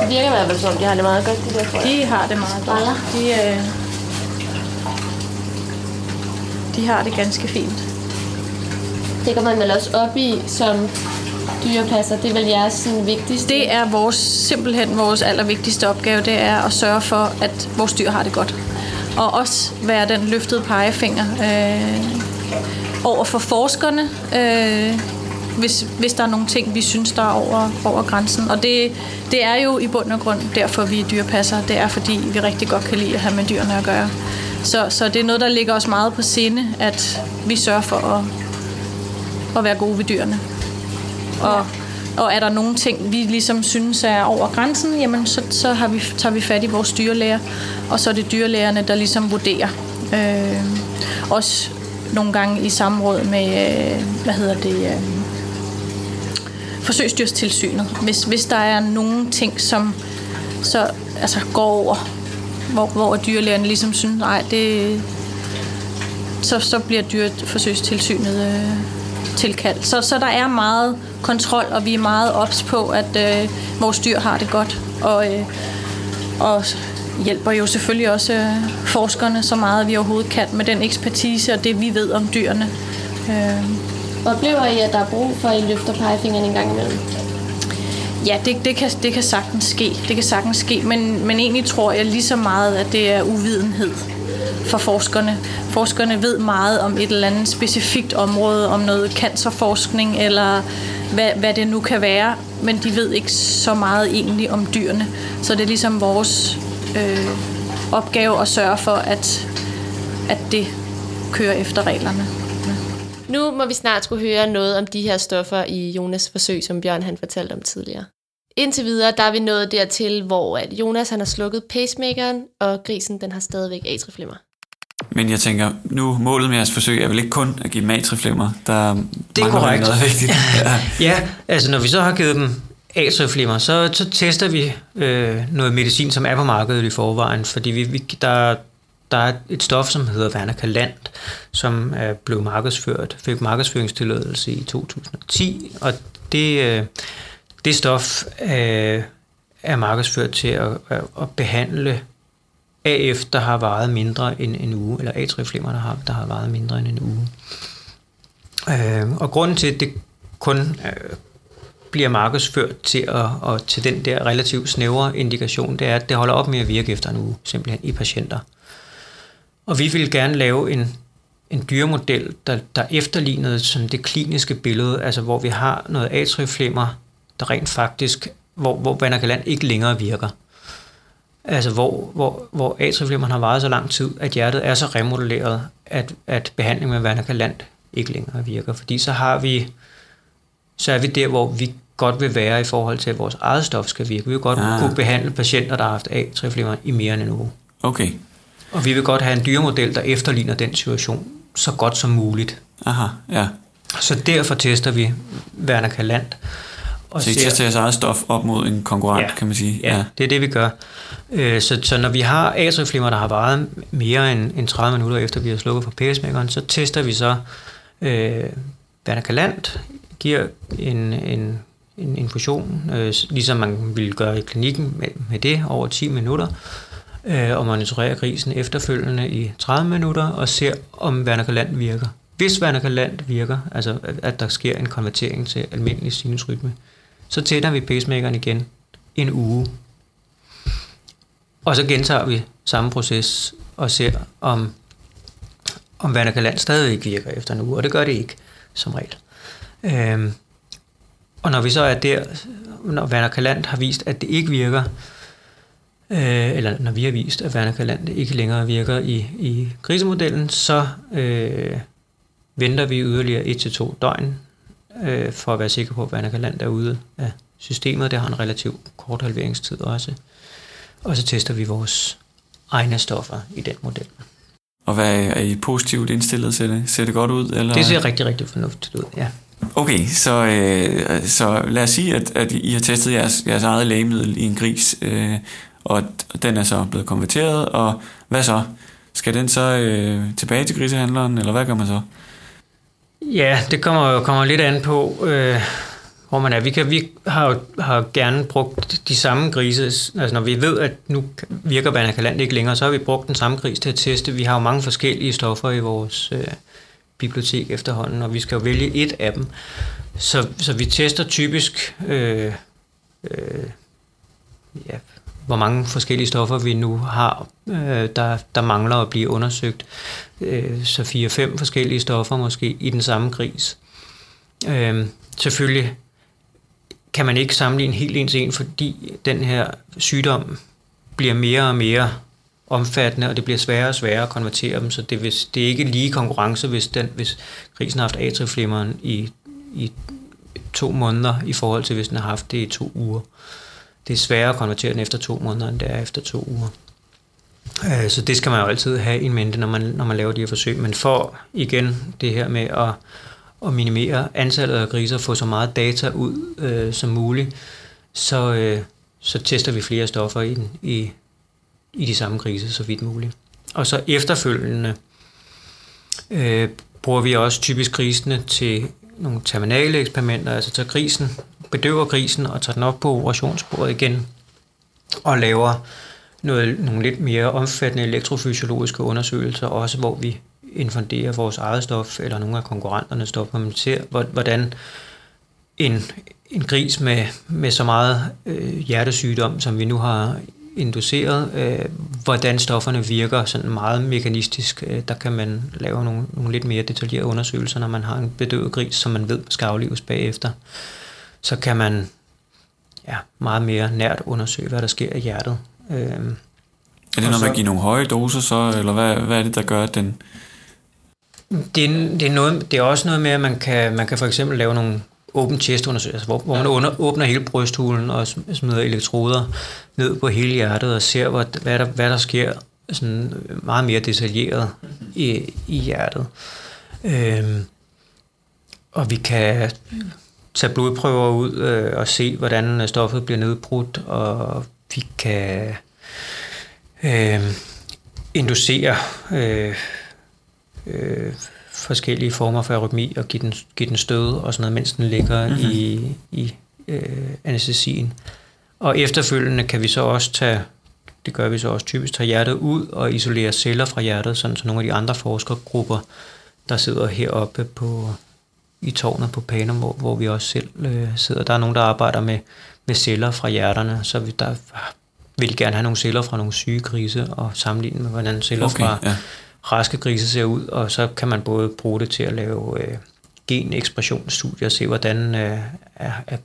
Det virker i hvert fald som, om de har det meget godt, de der. De har det meget godt. De, øh, de har det ganske fint. Det går man vel også op i som dyrepasser? Det er vel jeres sådan, vigtigste? Det er vores, simpelthen vores allervigtigste opgave, det er at sørge for, at vores dyr har det godt. Og også være den løftede pegefinger øh, over for forskerne, øh, hvis, hvis der er nogle ting, vi synes, der er over, over grænsen. Og det, det er jo i bund og grund derfor, vi er dyrepasser. Det er, fordi vi rigtig godt kan lide at have med dyrene at gøre. Så, så det er noget, der ligger os meget på sinde, at vi sørger for at, at være gode ved dyrene. Og, og er der nogle ting, vi ligesom synes er over grænsen, jamen så, så har vi, tager vi fat i vores dyrlæger, og så er det dyrlægerne, der ligesom vurderer. Øh, også nogle gange i samråd med, øh, hvad hedder det, øh, forsøgsdyrstilsynet. Hvis, hvis der er nogle ting, som så altså, går over, hvor, hvor dyrlægerne ligesom synes, nej, det, så, så bliver dyreforsøgstilsynet øh, tilkaldt. Så, så der er meget kontrol, og vi er meget ops på, at øh, vores dyr har det godt. Og, øh, og hjælper jo selvfølgelig også øh, forskerne så meget, vi overhovedet kan med den ekspertise og det, vi ved om dyrene. Øh. Oplever I, at der er brug for, at I løfter pegefingeren en gang imellem? Ja, det, det, kan, det kan sagtens ske. Det kan sagtens ske, men, men egentlig tror jeg lige så meget, at det er uvidenhed for forskerne. Forskerne ved meget om et eller andet specifikt område, om noget cancerforskning eller hvad, hvad det nu kan være, men de ved ikke så meget egentlig om dyrene. Så det er ligesom vores øh, opgave at sørge for, at, at det kører efter reglerne. Nu må vi snart skulle høre noget om de her stoffer i Jonas forsøg, som Bjørn han fortalte om tidligere. Indtil videre, der er vi nået dertil, hvor at Jonas han har slukket pacemakeren, og grisen den har stadigvæk atriflimmer. Men jeg tænker, nu målet med jeres forsøg er vel ikke kun at give dem atriflimmer. Der det er korrekt. noget vigtigt. ja. ja, altså når vi så har givet dem atriflimmer, så, så tester vi øh, noget medicin, som er på markedet i forvejen, fordi vi, vi, der, der er et stof, som hedder Vernakalant, som er blevet markedsført, fik markedsføringstilladelse i 2010, og det, øh, det stof øh, er markedsført til at, at behandle AF, der har varet mindre end en uge, eller atrieflimmer, der har, der har varet mindre end en uge. Øh, og grunden til, at det kun øh, bliver markedsført til, at, og til den der relativt snævre indikation, det er, at det holder op med at virke efter en uge, simpelthen i patienter. Og vi vil gerne lave en, en dyremodel, der, der efterlignede sådan det kliniske billede, altså hvor vi har noget atrieflimmer, der rent faktisk, hvor, hvor Vanagaland ikke længere virker. Altså hvor, hvor, hvor atrieflimmeren har varet så lang tid, at hjertet er så remodelleret, at, at behandling med Vanagaland ikke længere virker. Fordi så har vi, så er vi der, hvor vi godt vil være i forhold til, at vores eget stof skal virke. Vi vil godt ah. kunne behandle patienter, der har haft atrieflimmer i mere end en uge. Okay. Og vi vil godt have en dyremodel, der efterligner den situation så godt som muligt. Aha, ja. Så derfor tester vi Werner Kalant. Og så I tester jeres eget stof op mod en konkurrent, ja, kan man sige? Ja, ja, det er det, vi gør. Øh, så, så når vi har atrieflimmer, der har varet mere end, end 30 minutter efter, vi har slukket for pacemakeren, så tester vi så øh, Kalant, giver en, en, en infusion, øh, ligesom man ville gøre i klinikken med, med det over 10 minutter, øh, og monitorerer grisen efterfølgende i 30 minutter og ser, om Werner virker. Hvis Werner virker, altså at der sker en konvertering til almindelig sinusrytme, så tænder vi pacemakeren igen en uge. Og så gentager vi samme proces og ser, om, om Werner stadig virker efter en uge, og det gør det ikke, som regel. Øhm, og når vi så er der, når Werner har vist, at det ikke virker, øh, eller når vi har vist, at Werner ikke længere virker i, i krisemodellen, så øh, venter vi yderligere 1-2 døgn øh, for at være sikre på, at Werner er ude af systemet. Det har en relativt kort halveringstid også. Og så tester vi vores egne stoffer i den model. Og hvad er I positivt indstillet til det? Ser det godt ud? Eller? Det ser rigtig, rigtig fornuftigt ud, ja. Okay, så, øh, så lad os sige, at, at I har testet jeres, jeres eget lægemiddel i en gris. Øh, og den er så blevet konverteret, og hvad så? Skal den så øh, tilbage til grisehandleren, eller hvad gør man så? Ja, det kommer, kommer lidt an på, øh, hvor man er. Vi, kan, vi har, har gerne brugt de samme grise, altså når vi ved, at nu virker Banakaland ikke længere, så har vi brugt den samme gris til at teste. Vi har jo mange forskellige stoffer i vores, øh, bibliotek efterhånden, og vi skal jo vælge et af dem. Så, så vi tester typisk, øh, øh, ja, hvor mange forskellige stoffer vi nu har, øh, der, der mangler at blive undersøgt. Øh, så fire-fem forskellige stoffer måske i den samme gris. Øh, selvfølgelig kan man ikke sammenligne helt ens en, fordi den her sygdom bliver mere og mere omfattende, og det bliver sværere og sværere at konvertere dem, så det, hvis, det er ikke lige konkurrence, hvis, den, hvis grisen har haft atrieflimmeren i, i to måneder, i forhold til hvis den har haft det i to uger. Det er sværere at konvertere den efter to måneder, end det er efter to uger. Øh, så det skal man jo altid have i mente, når man, når man laver de her forsøg. Men for igen det her med at, at minimere antallet af griser, få så meget data ud øh, som muligt, så, øh, så tester vi flere stoffer i, den, i, i de samme grise, så vidt muligt. Og så efterfølgende øh, bruger vi også typisk grisene til nogle terminale eksperimenter, altså tager grisen, bedøver grisen og tager den op på operationsbordet igen og laver noget, nogle lidt mere omfattende elektrofysiologiske undersøgelser, også hvor vi infunderer vores eget stof eller nogle af konkurrenternes stof, hvor man ser, hvordan en, en gris med, med så meget øh, hjertesygdom, som vi nu har induceret, øh, hvordan stofferne virker sådan meget mekanistisk. Øh, der kan man lave nogle, nogle lidt mere detaljerede undersøgelser, når man har en bedøvet gris, som man ved skal aflives bagefter. Så kan man ja, meget mere nært undersøge, hvad der sker i hjertet. Øh, er det noget med at give nogle høje doser så, eller hvad, hvad er det, der gør, at den... Det er, det, er noget, det er også noget med, at man kan, man kan for eksempel lave nogle open chest undersøgelse, altså hvor, hvor man under, åbner hele brysthulen og smider elektroder ned på hele hjertet og ser, hvad, hvad, der, hvad der sker sådan meget mere detaljeret i, i hjertet. Øhm, og vi kan tage blodprøver ud øh, og se, hvordan stoffet bliver nedbrudt, og vi kan øh, inducere øh, øh, forskellige former for arytmi og give den, give den stød og sådan noget, mens den ligger mm-hmm. i, i øh, anestesien. Og efterfølgende kan vi så også tage, det gør vi så også typisk, tage hjertet ud og isolere celler fra hjertet, sådan så nogle af de andre forskergrupper, der sidder heroppe på, i tårnet på Panum, hvor, hvor vi også selv øh, sidder. Der er nogen, der arbejder med, med celler fra hjerterne, så vi, der vil gerne have nogle celler fra nogle syge grise og sammenligne med, hvordan celler okay, fra ja raske grise ser ud, og så kan man både bruge det til at lave øh, genekspressionsstudier og se, hvordan øh, er, er,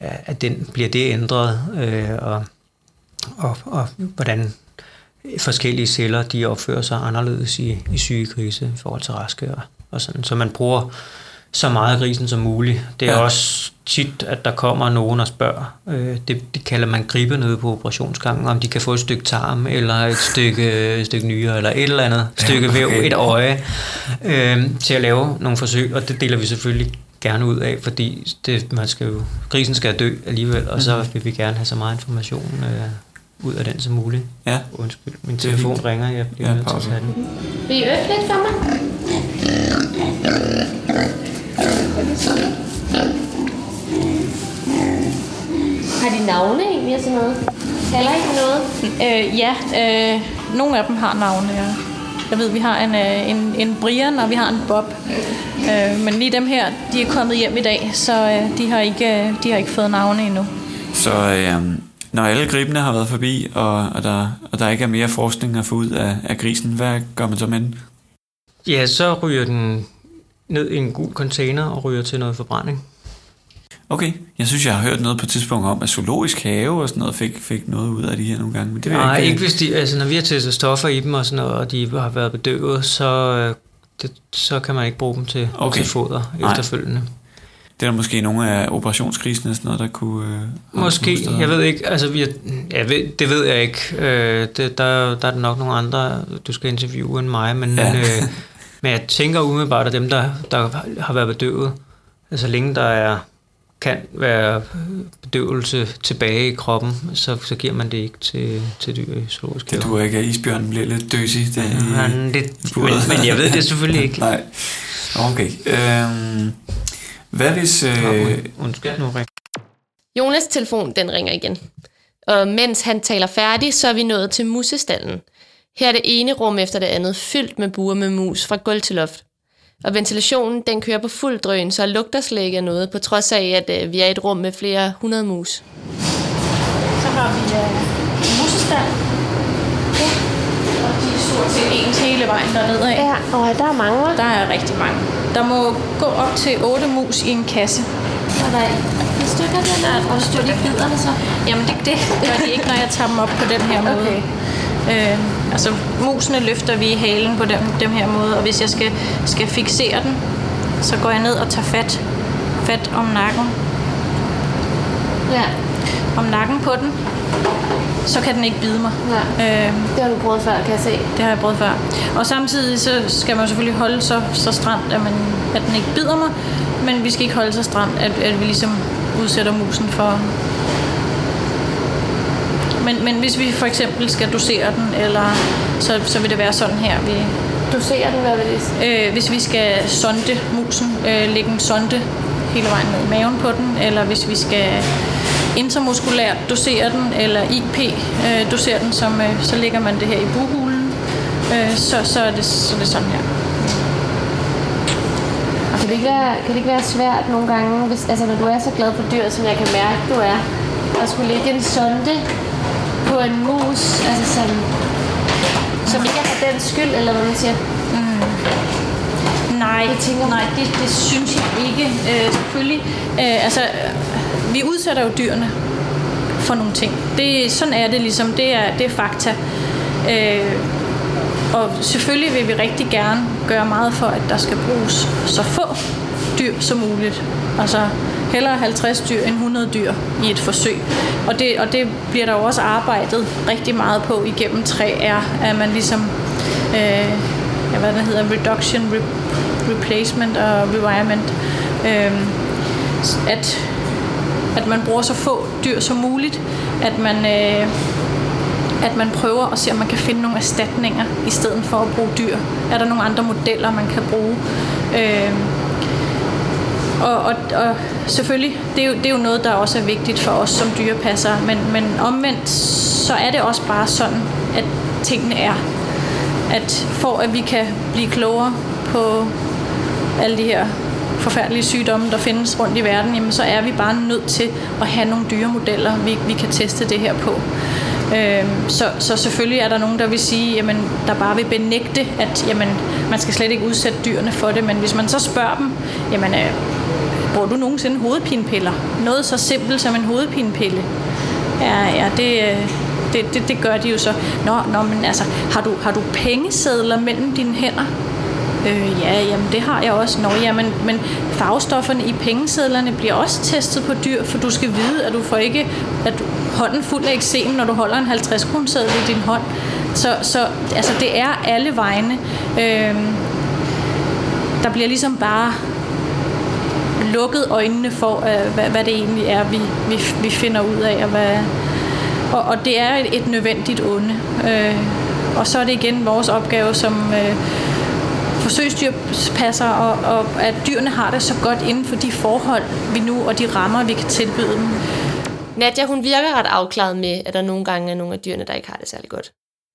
er den, bliver det ændret, øh, og, og, og hvordan forskellige celler de opfører sig anderledes i, i syge grise i forhold til raske og, og sådan. Så man bruger så meget grisen som muligt. Det er ja. også tit, at der kommer nogen og spørger, øh, det, det kalder man gribe nede på operationsgangen, om de kan få et stykke tarm, eller et stykke, et stykke nyre, eller et eller andet ja, stykke væv, okay. et øje, øh, til at lave nogle forsøg, og det deler vi selvfølgelig gerne ud af, fordi det, man skal jo, grisen skal dø alligevel, og så mhm. vil vi gerne have så meget information øh, ud af den som muligt. Ja. Undskyld, min telefon ringer, jeg bliver ja, nødt til at tage den. Vil I øfte lidt for mig? Har de navne egentlig og sådan noget? Kalder I noget? Øh, ja, øh, nogle af dem har navne, ja. Jeg ved, vi har en, øh, en, en Brian, og vi har en Bob. Øh, men lige dem her, de er kommet hjem i dag, så øh, de, har ikke, øh, de har ikke fået navne endnu. Så øh, når alle gribene har været forbi, og, og, der, og der ikke er mere forskning at få ud af, af grisen, hvad gør man så med den? Ja, så ryger den ned i en gul container og ryger til noget forbrænding. Okay, jeg synes, jeg har hørt noget på et tidspunkt om, at zoologisk have og sådan noget fik, fik noget ud af de her nogle gange. Men det Nej, ikke, ikke hvis de, altså når vi har testet stoffer i dem og sådan noget, og de har været bedøvet, så, øh, det, så kan man ikke bruge dem til, okay. til foder Nej. efterfølgende. Det er der måske nogle af operationskrisen og sådan noget, der kunne... Øh, måske, jeg ved ikke, altså vi, jeg ved, det ved jeg ikke. Øh, det, der, der er nok nogle andre, du skal interviewe end mig, men, ja. øh, men jeg tænker umiddelbart, at dem, der, der har været bedøvet, altså længe der er kan være bedøvelse tilbage i kroppen, så, så giver man det ikke til, til dyr i zoologisk Det du ikke, at isbjørnen bliver lidt døsig. Det, ja, det, men, men jeg ved det selvfølgelig ikke. Nej, okay. Øhm, hvad hvis... Øh... Undskyld nu, Rik. Jonas' telefon, den ringer igen. Og mens han taler færdig, så er vi nået til musestallen. Her er det ene rum efter det andet fyldt med buer med mus fra gulv til loft. Og ventilationen, den kører på fuld drøn, så lugter slet ikke af noget, på trods af, at øh, vi er i et rum med flere hundrede mus. Så har vi øh, musestand. Ja. Og de er stort set ens hele vejen dernede af. Ja, og der er mange, hva'? Der er rigtig mange. Der må gå op til 8 mus i en kasse. Og der er et stykker der, der og stykker de biderne så. Jamen det, det gør de ikke, når jeg tager dem op på den her måde. Okay. Øh, altså musene løfter vi i halen på dem, dem her måde, og hvis jeg skal, skal fixere den, så går jeg ned og tager fat, fat om nakken, Ja, om nakken på den, så kan den ikke bide mig. Ja. Øh, det har du prøvet før, kan jeg se. det har jeg prøvet før. Og samtidig så skal man selvfølgelig holde så, så stramt, at, man, at den ikke bider mig, men vi skal ikke holde så stramt, at, at vi ligesom udsætter musen for... Men, men hvis vi for eksempel skal dosere den, eller så, så vil det være sådan her. Vi, Du ser den, hvad vil det sige? øh, hvis vi skal sonde musen, øh, lægge en sonde hele vejen ned i maven på den, eller hvis vi skal intermuskulært dosere den, eller IP øh, dosere den, som, øh, så lægger man det her i buhulen. Øh, så, så, er det, så er det sådan her. Kan det, ikke være, kan det ikke være svært nogle gange, hvis, altså når du er så glad for dyr, som jeg kan mærke, du er, at skulle lægge en sonde på en mus, altså som, som ikke er for den skyld, eller hvad man siger? Nej, Jeg tænker- nej det, det synes jeg ikke. Øh, selvfølgelig. Øh, altså, vi udsætter jo dyrene for nogle ting. Det, sådan er det ligesom. Det er, det er fakta. Øh, og selvfølgelig vil vi rigtig gerne gøre meget for, at der skal bruges så få dyr som muligt. Altså hellere 50 dyr end 100 dyr i et forsøg. Og det, og det bliver der jo også arbejdet rigtig meget på igennem 3R, at man ligesom, øh, ja, hvad det hedder, reduction, re- replacement og revirement, øh, at, at man bruger så få dyr som muligt, at man, øh, at man prøver at se, om man kan finde nogle erstatninger, i stedet for at bruge dyr. Er der nogle andre modeller, man kan bruge? Øh, og, og, og selvfølgelig, det er, jo, det er jo noget, der også er vigtigt for os som dyrepasser, men, men omvendt, så er det også bare sådan, at tingene er. At for at vi kan blive klogere på alle de her forfærdelige sygdomme, der findes rundt i verden, jamen så er vi bare nødt til at have nogle dyremodeller, vi, vi kan teste det her på. Øhm, så, så selvfølgelig er der nogen, der vil sige, jamen, der bare vil benægte, at jamen, man skal slet ikke udsætte dyrene for det, men hvis man så spørger dem, jamen, øh, bruger du nogensinde hovedpinepiller? Noget så simpelt som en hovedpinepille. Ja, ja, det, øh, det, det, det gør de jo så. Nå, nå men altså, har du, har du pengesedler mellem dine hænder? Øh, ja, jamen det har jeg også. Nå, jamen, men farvestofferne i pengesedlerne bliver også testet på dyr, for du skal vide, at du får ikke at hånden fuld af eksem, når du holder en 50 kroneseddel i din hånd. Så, så altså, det er alle vegne. Øh, der bliver ligesom bare lukket øjnene for, øh, hvad, hvad det egentlig er, vi, vi, vi finder ud af. Og, hvad, og, og det er et, et nødvendigt onde. Øh, og så er det igen vores opgave som øh, forsøgsdyrpasser, og, og at dyrene har det så godt inden for de forhold, vi nu, og de rammer, vi kan tilbyde dem. Nadja, hun virker ret afklaret med, at der nogle gange er nogle af dyrene, der ikke har det særlig godt.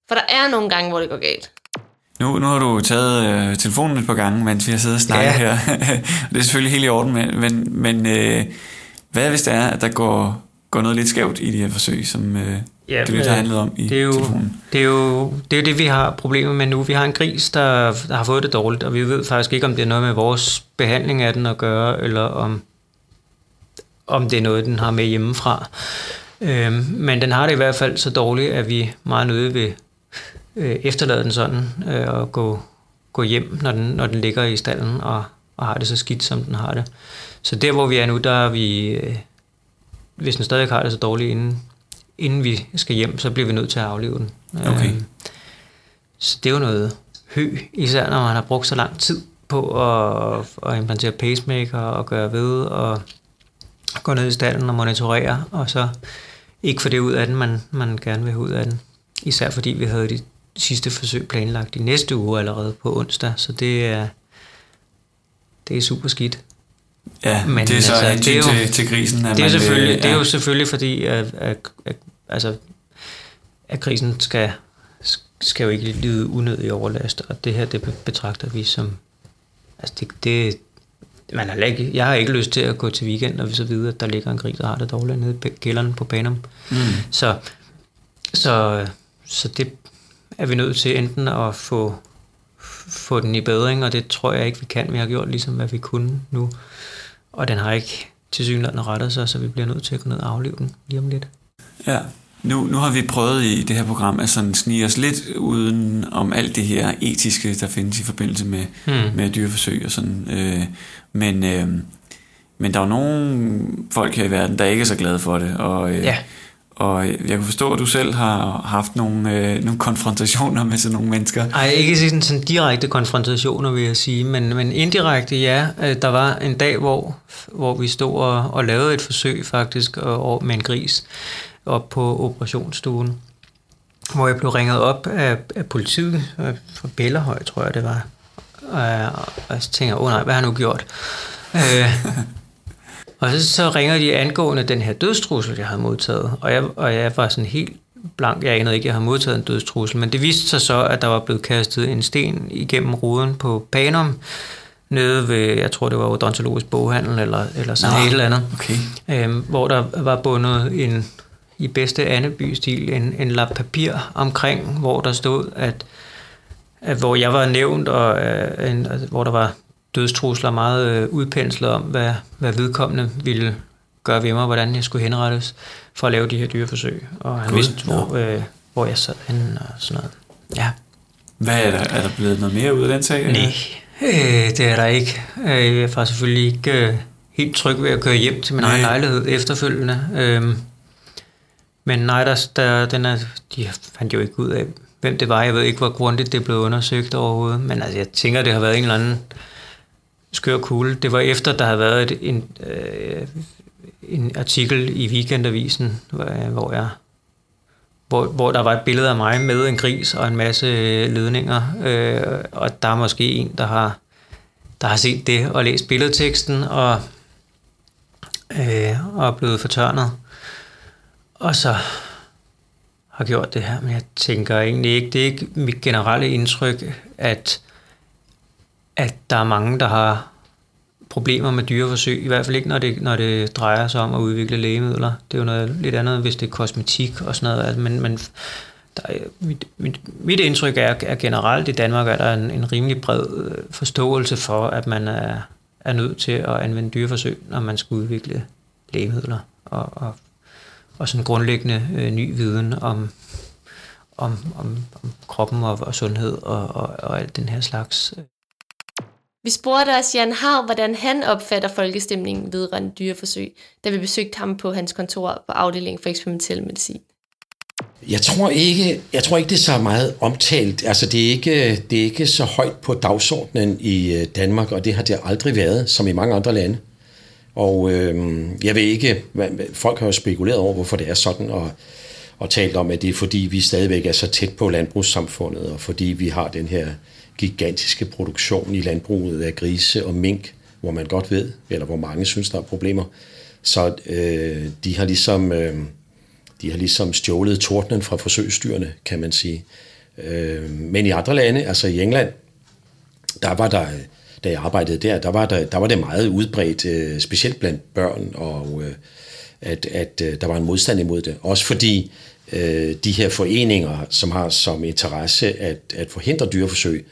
For der er nogle gange, hvor det går galt. Nu, nu har du taget øh, telefonen et par gange, mens vi har siddet og snakket Ja. her. det er selvfølgelig helt i orden, men, men, men øh, hvad hvis det er, at der går, går noget lidt skævt i de her forsøg, som øh, Ja, det lidt har handlet om i det er jo, telefonen? Det er jo det, er jo det, vi har problemer med nu. Vi har en gris, der, der har fået det dårligt, og vi ved faktisk ikke, om det er noget med vores behandling af den at gøre, eller om, om det er noget, den har med hjemmefra. Øhm, men den har det i hvert fald så dårligt, at vi meget nødig vil øh, efterlade den sådan, øh, og gå, gå hjem, når den, når den ligger i stallen, og, og har det så skidt, som den har det. Så der, hvor vi er nu, der er vi... Øh, hvis den stadig har det så dårligt, inden, inden vi skal hjem, så bliver vi nødt til at aflive den. Okay. Øhm, så det er jo noget hø, især når man har brugt så lang tid på at, at implantere pacemaker og gøre ved og gå ned i stallen og monitorere, og så ikke få det ud af den, man, man gerne vil have ud af den. Især fordi vi havde de sidste forsøg planlagt i næste uge allerede på onsdag, så det er, det er super skidt. Ja, men det er så altså, det er jo- til, til grisen, at Det er, man, selvfølgelig, øh, det er ja. jo selvfølgelig fordi, at, at, at, altså, at grisen skal, skal jo ikke lide unødig overlast, og det her det betragter vi som Altså det, det, man har ikke, jeg har ikke lyst til at gå til weekend og så videre, at der ligger en gris, der har det dårligt nede i kælderen på Panum. Mm. Så, så, så det er vi nødt til enten at få, få den i bedring, og det tror jeg ikke, vi kan. Vi har gjort ligesom, hvad vi kunne nu. Og den har ikke til synligheden rettet sig, så vi bliver nødt til at gå ned og aflive den lige om lidt. Ja, nu, nu har vi prøvet i det her program at sådan snige os lidt uden om alt det her etiske, der findes i forbindelse med, hmm. med dyreforsøg og sådan. Øh, men, øh, men der er jo nogle folk her i verden, der ikke er så glade for det. Og, øh, Ja. Og jeg kan forstå, at du selv har haft nogle, øh, nogle konfrontationer med sådan nogle mennesker. Ej, ikke sådan, sådan direkte konfrontationer, vil jeg sige, men, men indirekte, ja. Øh, Der var en dag, hvor, hvor vi stod og, og lavede et forsøg faktisk og, med en gris op på operationsstuen, hvor jeg blev ringet op af, af politiet øh, fra Bellerhøj, tror jeg det var. Og, og så tænker jeg, åh oh, nej, hvad har jeg nu gjort? øh, og så, så ringer de angående den her dødstrussel, jeg havde modtaget. Og jeg, og jeg var sådan helt blank. Jeg anede ikke, at jeg havde modtaget en dødstrussel. Men det viste sig så, at der var blevet kastet en sten igennem ruden på Panum, nede ved, jeg tror det var odontologisk boghandel, eller, eller sådan Nå, et eller andet. okay. Øhm, hvor der var bundet en, i bedste Anneby-stil en, en lap papir omkring, hvor der stod, at, at hvor jeg var nævnt, og øh, en, altså, hvor der var dødstrusler meget øh, udpenslet om, hvad, hvad vedkommende ville gøre ved mig, hvordan jeg skulle henrettes for at lave de her dyreforsøg. Og han Gud, vidste, hvor, øh, hvor jeg sad henne og sådan noget. Ja. Hvad er der, er der blevet noget mere ud af den sag? Nej, øh, det er der ikke. Øh, Jeg var selvfølgelig ikke øh, helt tryg ved at køre hjem til min Nej. egen lejlighed efterfølgende. Øh, Men nej, der, der, den er, de fandt jo ikke ud af, hvem det var. Jeg ved ikke, hvor grundigt det blev undersøgt overhovedet. Men altså, jeg tænker, det har været en eller anden skør kugle. Det var efter, der havde været et, en, øh, en artikel i Weekendavisen, øh, hvor, jeg hvor, hvor der var et billede af mig med en gris og en masse ledninger, øh, og der er måske en, der har, der har set det og læst billedteksten og, øh, og er blevet fortørnet. Og så har gjort det her, men jeg tænker egentlig ikke, det er ikke mit generelle indtryk, at, at der er mange, der har problemer med dyreforsøg, i hvert fald ikke, når det, når det drejer sig om at udvikle lægemidler. Det er jo noget lidt andet, hvis det er kosmetik og sådan noget, altså, men, men der er, mit, mit, mit indtryk er, at generelt i Danmark er der en, en rimelig bred øh, forståelse for, at man er, er nødt til at anvende dyreforsøg, når man skal udvikle lægemidler og, og, og sådan grundlæggende øh, ny viden om, om, om, om kroppen og, og sundhed og, og, og alt den her slags. Vi spurgte også Jan Hav, hvordan han opfatter folkestemningen vedrørende dyreforsøg, da vi besøgte ham på hans kontor på afdelingen for eksperimentel medicin. Jeg tror ikke, jeg tror ikke det er så meget omtalt. Altså, det er ikke, det er ikke så højt på dagsordenen i øh, Danmark, og det har det aldrig været, som i mange andre lande. Og øh, jeg ved ikke, hvad, folk har jo spekuleret over, hvorfor det er sådan, og, og talt om, at det er fordi, vi stadigvæk er så tæt på landbrugssamfundet, og fordi vi har den her gigantiske produktion i landbruget af grise og mink, hvor man godt ved, eller hvor mange synes, der er problemer. Så øh, de har ligesom... Øh, de har ligesom stjålet tordnen fra forsøgsdyrene, kan man sige. Øh, men i andre lande, altså i England, der var der, da jeg arbejdede der, der var, der, der var det meget udbredt, øh, specielt blandt børn, og øh, at, at øh, der var en modstand imod det. Også fordi øh, de her foreninger, som har som interesse at, at forhindre dyreforsøg,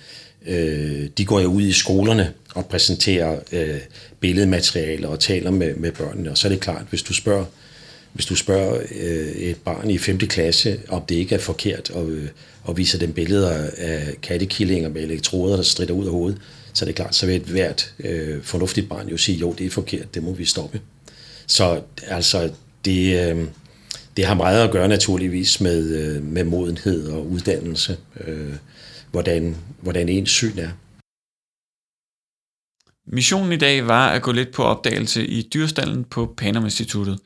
øh, de går jo ud i skolerne og præsenterer øh, billedmateriale og taler med, med børnene. Og så er det klart, hvis du spørger hvis du spørger øh, et barn i 5. klasse, om det ikke er forkert, at, øh, at vise dem billeder af kattekillinger med elektroder, der strider ud af hovedet, så er det klart, så vil et hvert øh, fornuftigt barn jo sige, jo, det er forkert, det må vi stoppe. Så altså, det, øh, det har meget at gøre naturligvis med, øh, med modenhed og uddannelse, øh, hvordan, hvordan ens syn er. Missionen i dag var at gå lidt på opdagelse i dyrstallen på Panum Instituttet.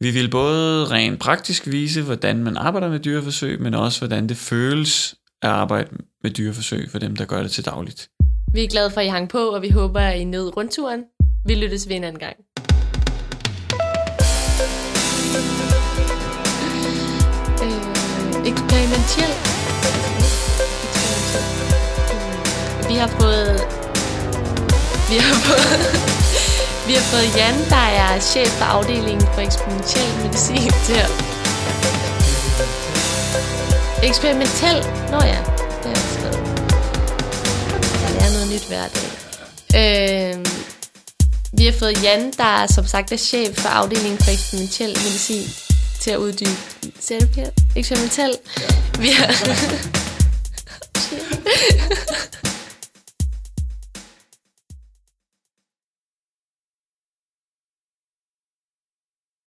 Vi vil både rent praktisk vise, hvordan man arbejder med dyreforsøg, men også hvordan det føles at arbejde med dyreforsøg for dem, der gør det til dagligt. Vi er glade for, at I hang på, og vi håber, at I nød rundturen. Vi lyttes ved en anden gang. Eksperimentel. Vi har fået Vi har fået, vi har fået Jan, der er chef for afdelingen for eksperimentel medicin til at... Eksperimentel? Nå ja, det er sådan noget. Jeg lærer noget nyt hver dag. Øh, vi har fået Jan, der er, som sagt er chef for afdelingen for eksperimentel medicin til at uddybe. Ser du her? Eksperimentel. Vi har...